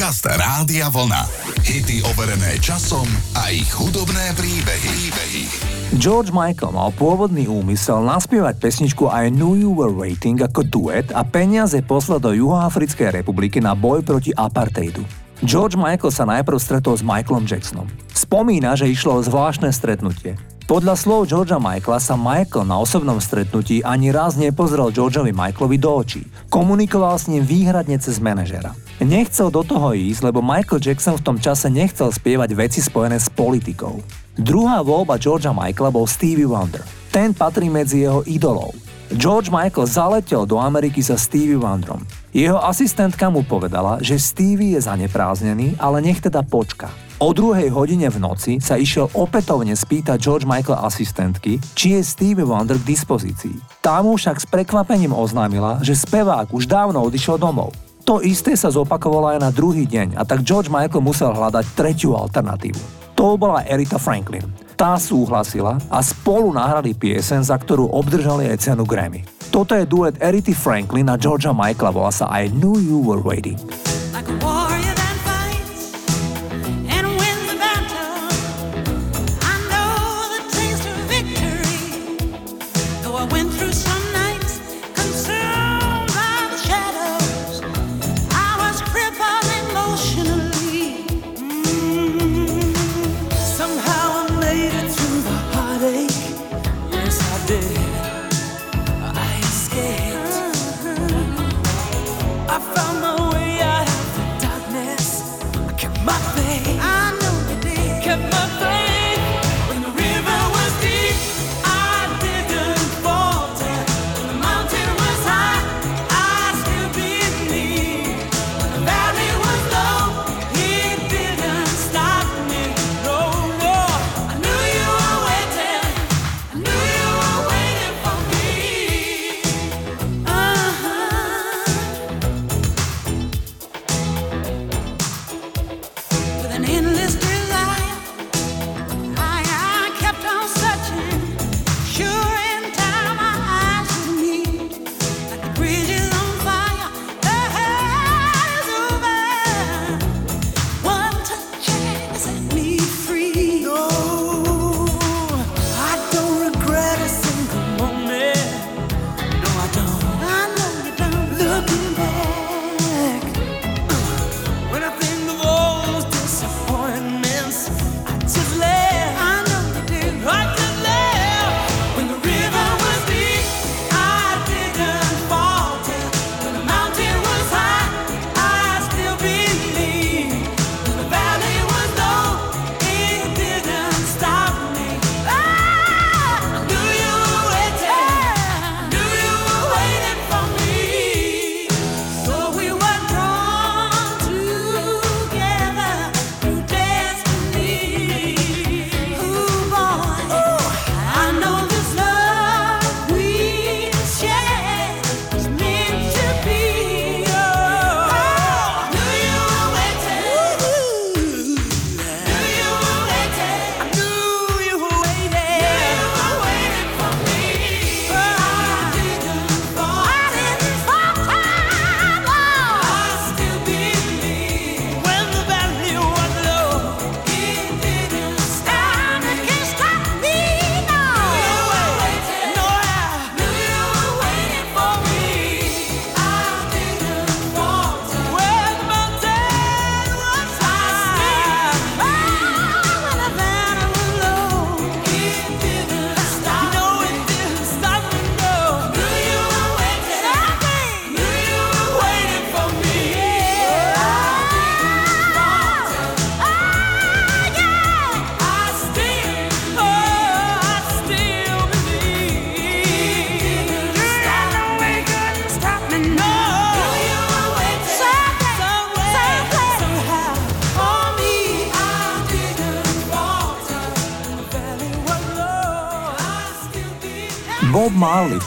Podcast Rádia Vlna. Hity overené časom a ich hudobné príbehy. príbehy. George Michael mal pôvodný úmysel naspievať pesničku I Knew You Were Waiting ako duet a peniaze poslať do Juhoafrickej republiky na boj proti apartheidu. George Michael sa najprv stretol s Michaelom Jacksonom. Spomína, že išlo o zvláštne stretnutie. Podľa slov Georgia Michaela sa Michael na osobnom stretnutí ani raz nepozrel Georgeovi Michaelovi do očí. Komunikoval s ním výhradne cez manažera. Nechcel do toho ísť, lebo Michael Jackson v tom čase nechcel spievať veci spojené s politikou. Druhá voľba Georgia Michaela bol Stevie Wonder. Ten patrí medzi jeho idolov. George Michael zaletel do Ameriky sa Stevie Wonderom. Jeho asistentka mu povedala, že Stevie je zanepráznený, ale nech teda počka. O druhej hodine v noci sa išiel opätovne spýtať George Michael asistentky, či je Stevie Wonder k dispozícii. Tá mu však s prekvapením oznámila, že spevák už dávno odišiel domov. To isté sa zopakovalo aj na druhý deň a tak George Michael musel hľadať tretiu alternatívu. To bola Erita Franklin. Tá súhlasila a spolu nahrali piesen, za ktorú obdržali aj cenu Grammy. Toto je duet Erity Franklin a Georgia Michaela, volá sa I Knew You Were Waiting. Like v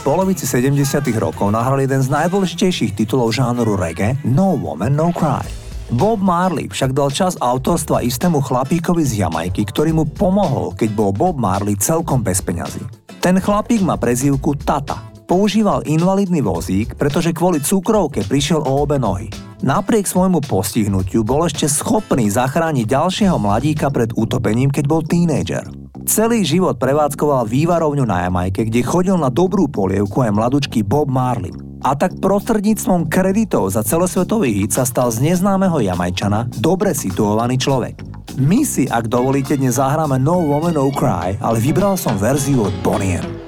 polovici 70. rokov nahral jeden z najdôležitejších titulov žánru reggae No Woman No Cry. Bob Marley však dal čas autorstva istému chlapíkovi z Jamajky, ktorý mu pomohol, keď bol Bob Marley celkom bez peňazí. Ten chlapík má prezývku Tata. Používal invalidný vozík, pretože kvôli cukrovke prišiel o obe nohy. Napriek svojmu postihnutiu bol ešte schopný zachrániť ďalšieho mladíka pred utopením, keď bol tínejdžer. Celý život prevádzkoval vývarovňu na Jamajke, kde chodil na dobrú polievku aj mladučký Bob Marley. A tak prostredníctvom kreditov za celosvetový hit sa stal z neznámeho Jamajčana dobre situovaný človek. My si, ak dovolíte, dnes zahráme No Woman No Cry, ale vybral som verziu od Bonnie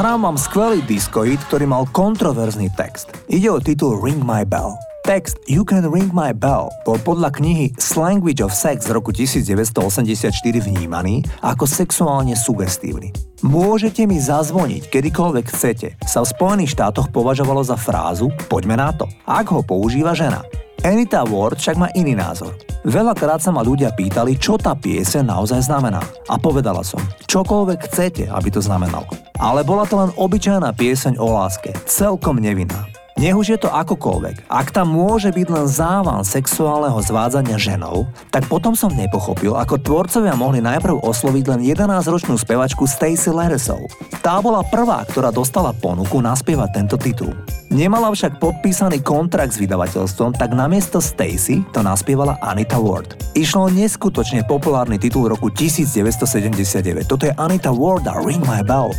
Zahrám vám skvelý diskoid, ktorý mal kontroverzný text. Ide o titul Ring My Bell. Text You Can Ring My Bell bol podľa knihy Slanguage of Sex z roku 1984 vnímaný ako sexuálne sugestívny. Môžete mi zazvoniť kedykoľvek chcete sa v Spojených štátoch považovalo za frázu poďme na to, ak ho používa žena. Anita Ward však má iný názor. Veľakrát sa ma ľudia pýtali, čo tá piese naozaj znamená. A povedala som, čokoľvek chcete, aby to znamenalo ale bola to len obyčajná pieseň o láske, celkom nevinná. Nech už je to akokoľvek, ak tam môže byť len závan sexuálneho zvádzania ženou, tak potom som nepochopil, ako tvorcovia mohli najprv osloviť len 11-ročnú spevačku Stacey Laresov. Tá bola prvá, ktorá dostala ponuku naspievať tento titul. Nemala však podpísaný kontrakt s vydavateľstvom, tak namiesto Stacey to naspievala Anita Ward. Išlo neskutočne populárny titul roku 1979. Toto je Anita Ward a Ring My Bell.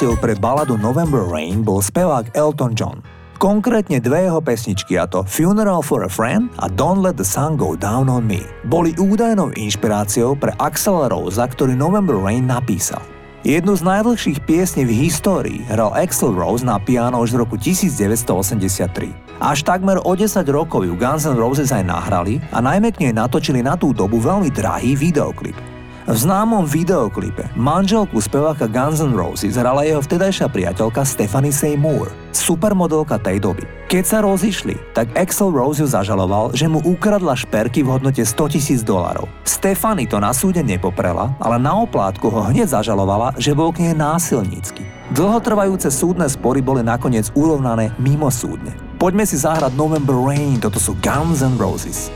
Inšpiráciou pre baladu November Rain bol spevák Elton John. Konkrétne dve jeho pesničky, a to Funeral for a Friend a Don't Let the Sun Go Down on Me, boli údajnou inšpiráciou pre Axel Rose, ktorý November Rain napísal. Jednu z najdlhších piesní v histórii hral Axel Rose na piano už v roku 1983. Až takmer o 10 rokov ju Guns N' Roses aj nahrali a najmä k nej natočili na tú dobu veľmi drahý videoklip. V známom videoklipe manželku speváka Guns N' Roses hrala jeho vtedajšia priateľka Stephanie Seymour, supermodelka tej doby. Keď sa rozišli, tak Axel Rose ju zažaloval, že mu ukradla šperky v hodnote 100 tisíc dolarov. Stephanie to na súde nepoprela, ale na oplátku ho hneď zažalovala, že bol k nej násilnícky. Dlhotrvajúce súdne spory boli nakoniec urovnané mimo súdne. Poďme si zahrať November Rain, toto sú Guns N' Roses.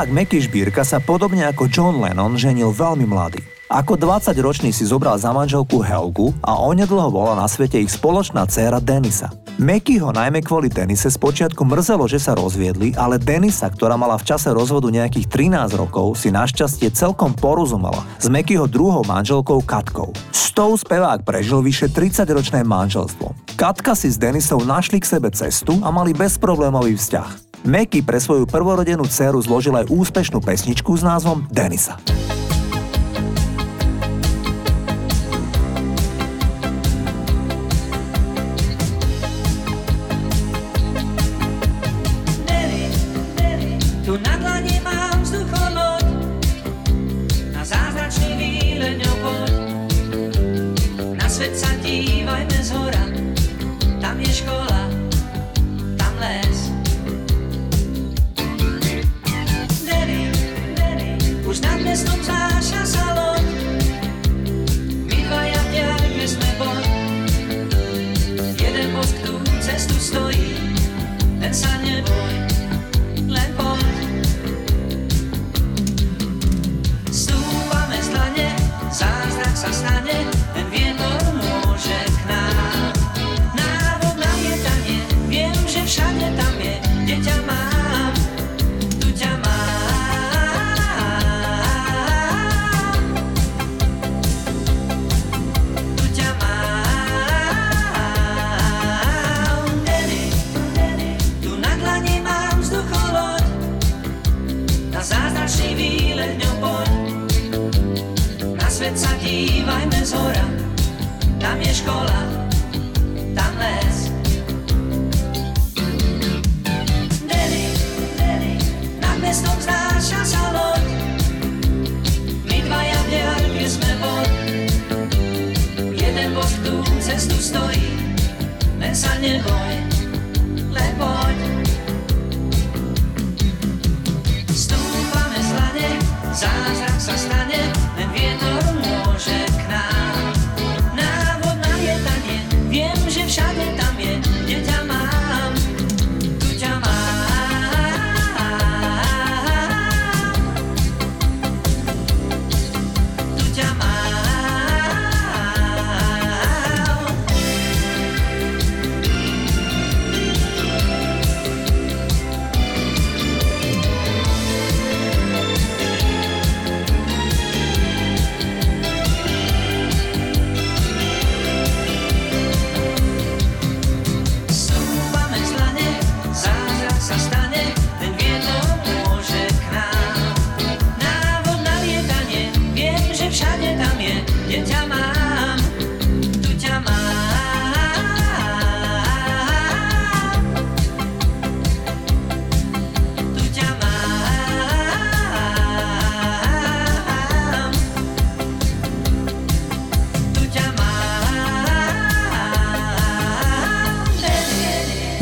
Spevák Meky Šbírka sa podobne ako John Lennon ženil veľmi mladý. Ako 20-ročný si zobral za manželku Helgu a onedlho bola na svete ich spoločná dcéra Denisa. Meky ho najmä kvôli Denise spočiatku mrzelo, že sa rozviedli, ale Denisa, ktorá mala v čase rozvodu nejakých 13 rokov, si našťastie celkom porozumela s Mekyho druhou manželkou Katkou. S tou spevák prežil vyše 30-ročné manželstvo. Katka si s Denisou našli k sebe cestu a mali bezproblémový vzťah. Meky pre svoju prvorodenú dceru zložil aj úspešnú pesničku s názvom Denisa.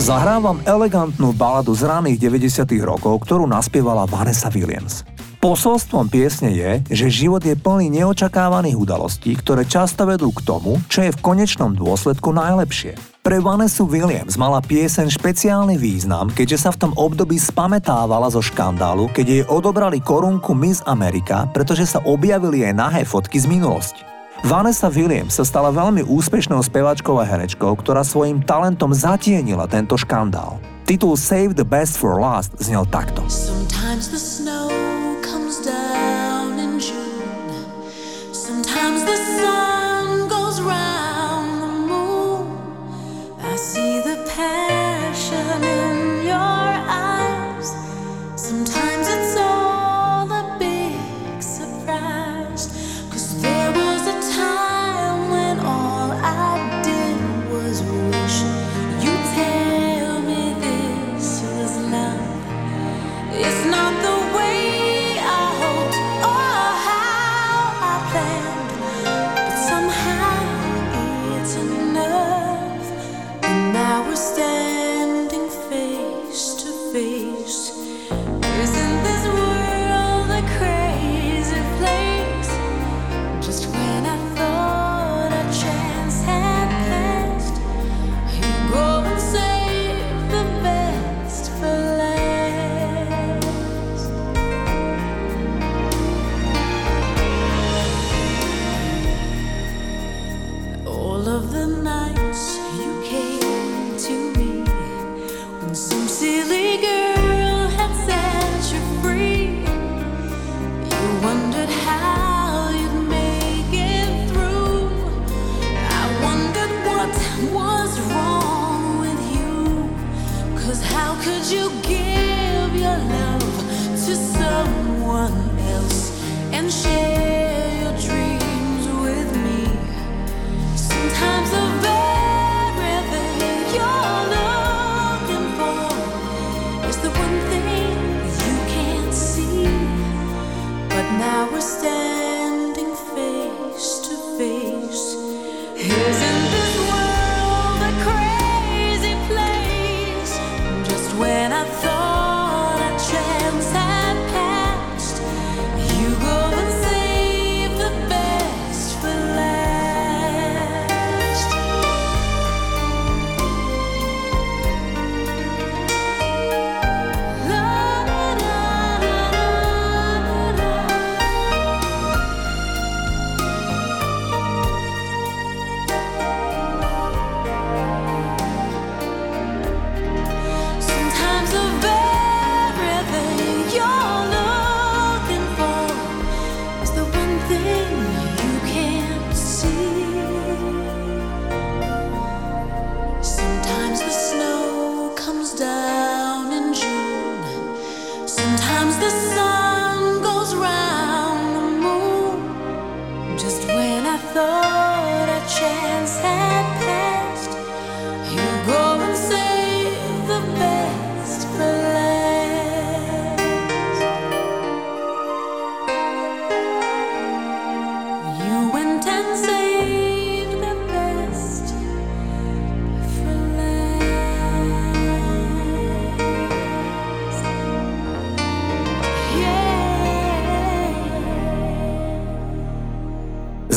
Zahrávam elegantnú baladu z raných 90. rokov, ktorú naspievala Vanessa Williams. Posolstvom piesne je, že život je plný neočakávaných udalostí, ktoré často vedú k tomu, čo je v konečnom dôsledku najlepšie. Pre Vanessa Williams mala pieseň špeciálny význam, keďže sa v tom období spametávala zo škandálu, keď jej odobrali korunku Miss America, pretože sa objavili jej nahé fotky z minulosti. Vanessa Williams sa stala veľmi úspešnou speváčkou a herečkou, ktorá svojim talentom zatienila tento škandál. Titul Save the Best for Last znel takto. Sometimes the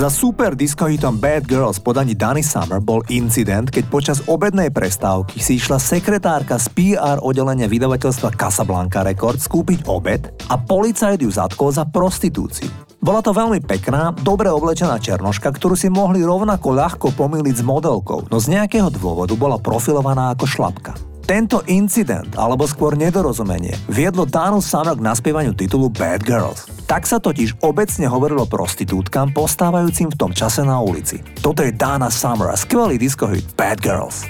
Za super disco hitom Bad Girls podaní Danny Summer bol incident, keď počas obednej prestávky si išla sekretárka z PR oddelenia vydavateľstva Casablanca Records kúpiť obed a policajt ju zatkol za prostitúciu. Bola to veľmi pekná, dobre oblečená černoška, ktorú si mohli rovnako ľahko pomýliť s modelkou, no z nejakého dôvodu bola profilovaná ako šlapka. Tento incident, alebo skôr nedorozumenie, viedlo Danu Summer k naspievaniu titulu Bad Girls. Tak sa totiž obecne hovorilo prostitútkam postávajúcim v tom čase na ulici. Toto je Dana Summer a skvelý disco hit Bad Girls.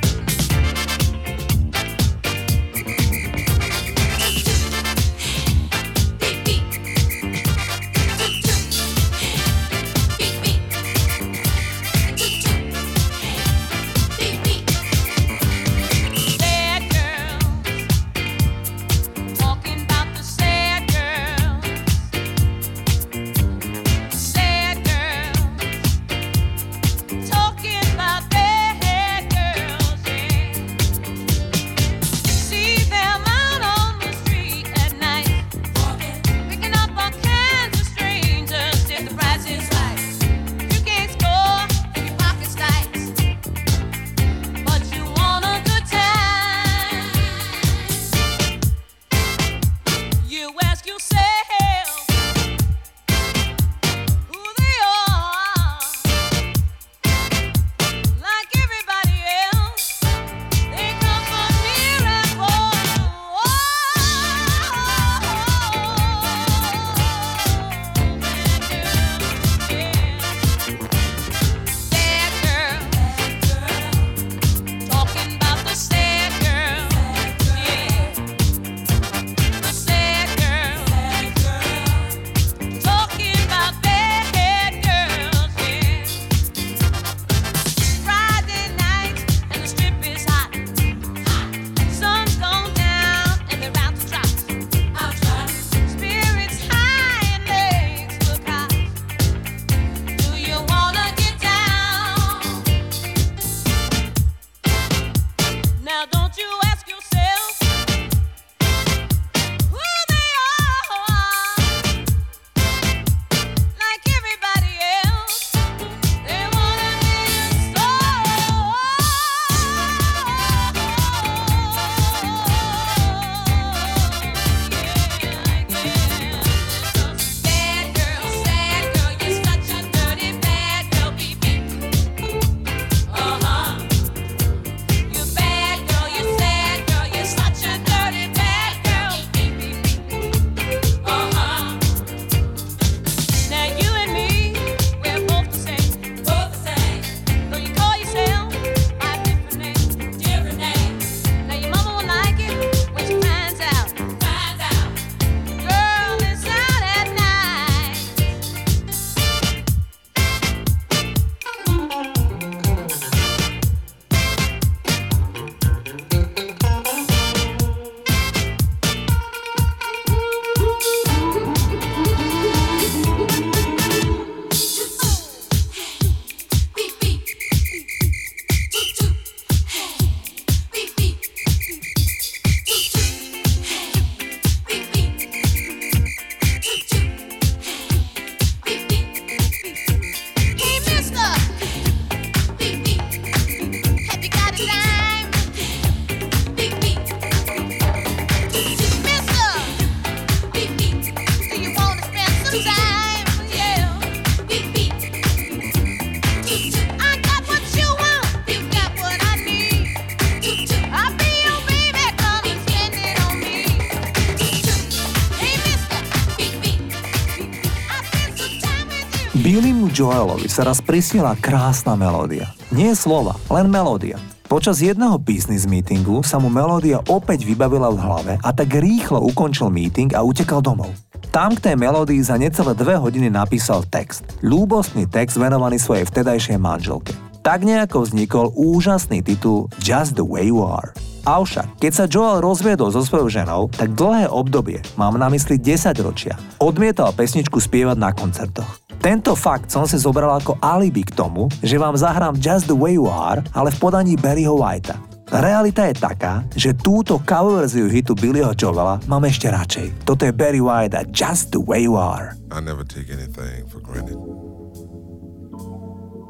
Joelovi sa raz prisiela krásna melódia. Nie slova, len melódia. Počas jedného business meetingu sa mu melódia opäť vybavila v hlave a tak rýchlo ukončil meeting a utekal domov. Tam k tej melódii za necelé dve hodiny napísal text. Ľúbostný text venovaný svojej vtedajšej manželke. Tak nejako vznikol úžasný titul Just the Way You Are. Avšak, keď sa Joel rozviedol so svojou ženou, tak dlhé obdobie, mám na mysli 10 ročia, odmietal pesničku spievať na koncertoch. Tento fakt som si zobral ako alibi k tomu, že vám zahrám Just the Way You Are, ale v podaní Barryho Whitea. Realita je taká, že túto cover verziu hitu Billyho Joela mám ešte radšej. Toto je Barry White a Just the Way You Are. I never take anything for granted.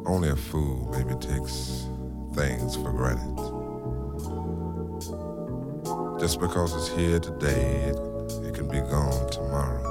Only a fool maybe takes things for granted. Just because it's here today, it, it can be gone tomorrow.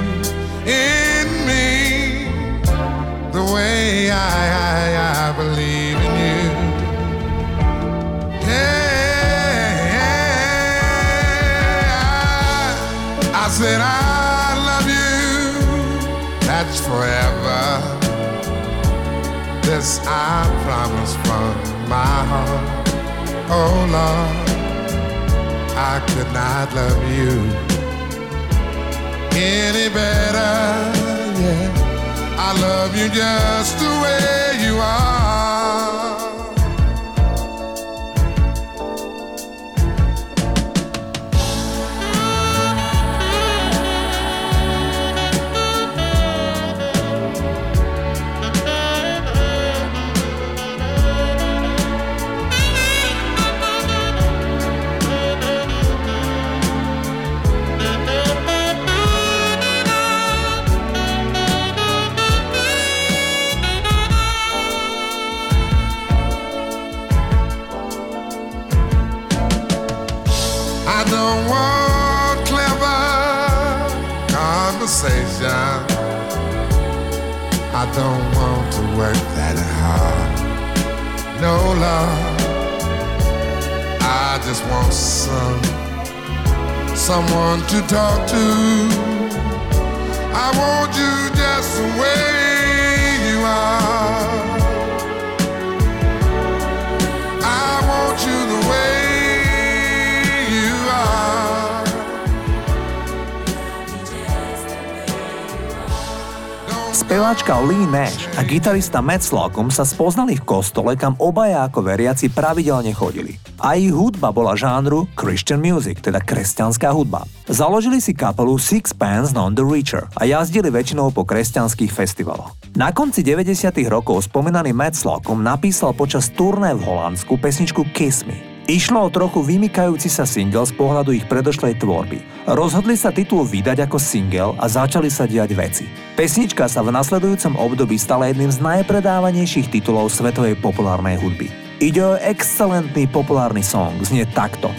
in me the way I, I, I believe in you? Hey, I, I said I love you. That's forever. This I promise from my heart. Oh Lord. I could not love you any better. Yeah, I love you just the way you are. Don't want to work that hard. No love. I just want some someone to talk to. I want you just the way you are. Speváčka Lee Nash a gitarista Matt Slocum sa spoznali v kostole, kam obaja ako veriaci pravidelne chodili. A ich hudba bola žánru Christian music, teda kresťanská hudba. Založili si kapelu Six Pants Non The Reacher a jazdili väčšinou po kresťanských festivaloch. Na konci 90. rokov spomínaný Matt Slocum napísal počas turné v Holandsku pesničku Kiss Me. Išlo o trochu vymykajúci sa single z pohľadu ich predošlej tvorby. Rozhodli sa titul vydať ako single a začali sa diať veci. Pesnička sa v nasledujúcom období stala jedným z najpredávanejších titulov svetovej populárnej hudby. Ide o excelentný populárny song, znie takto.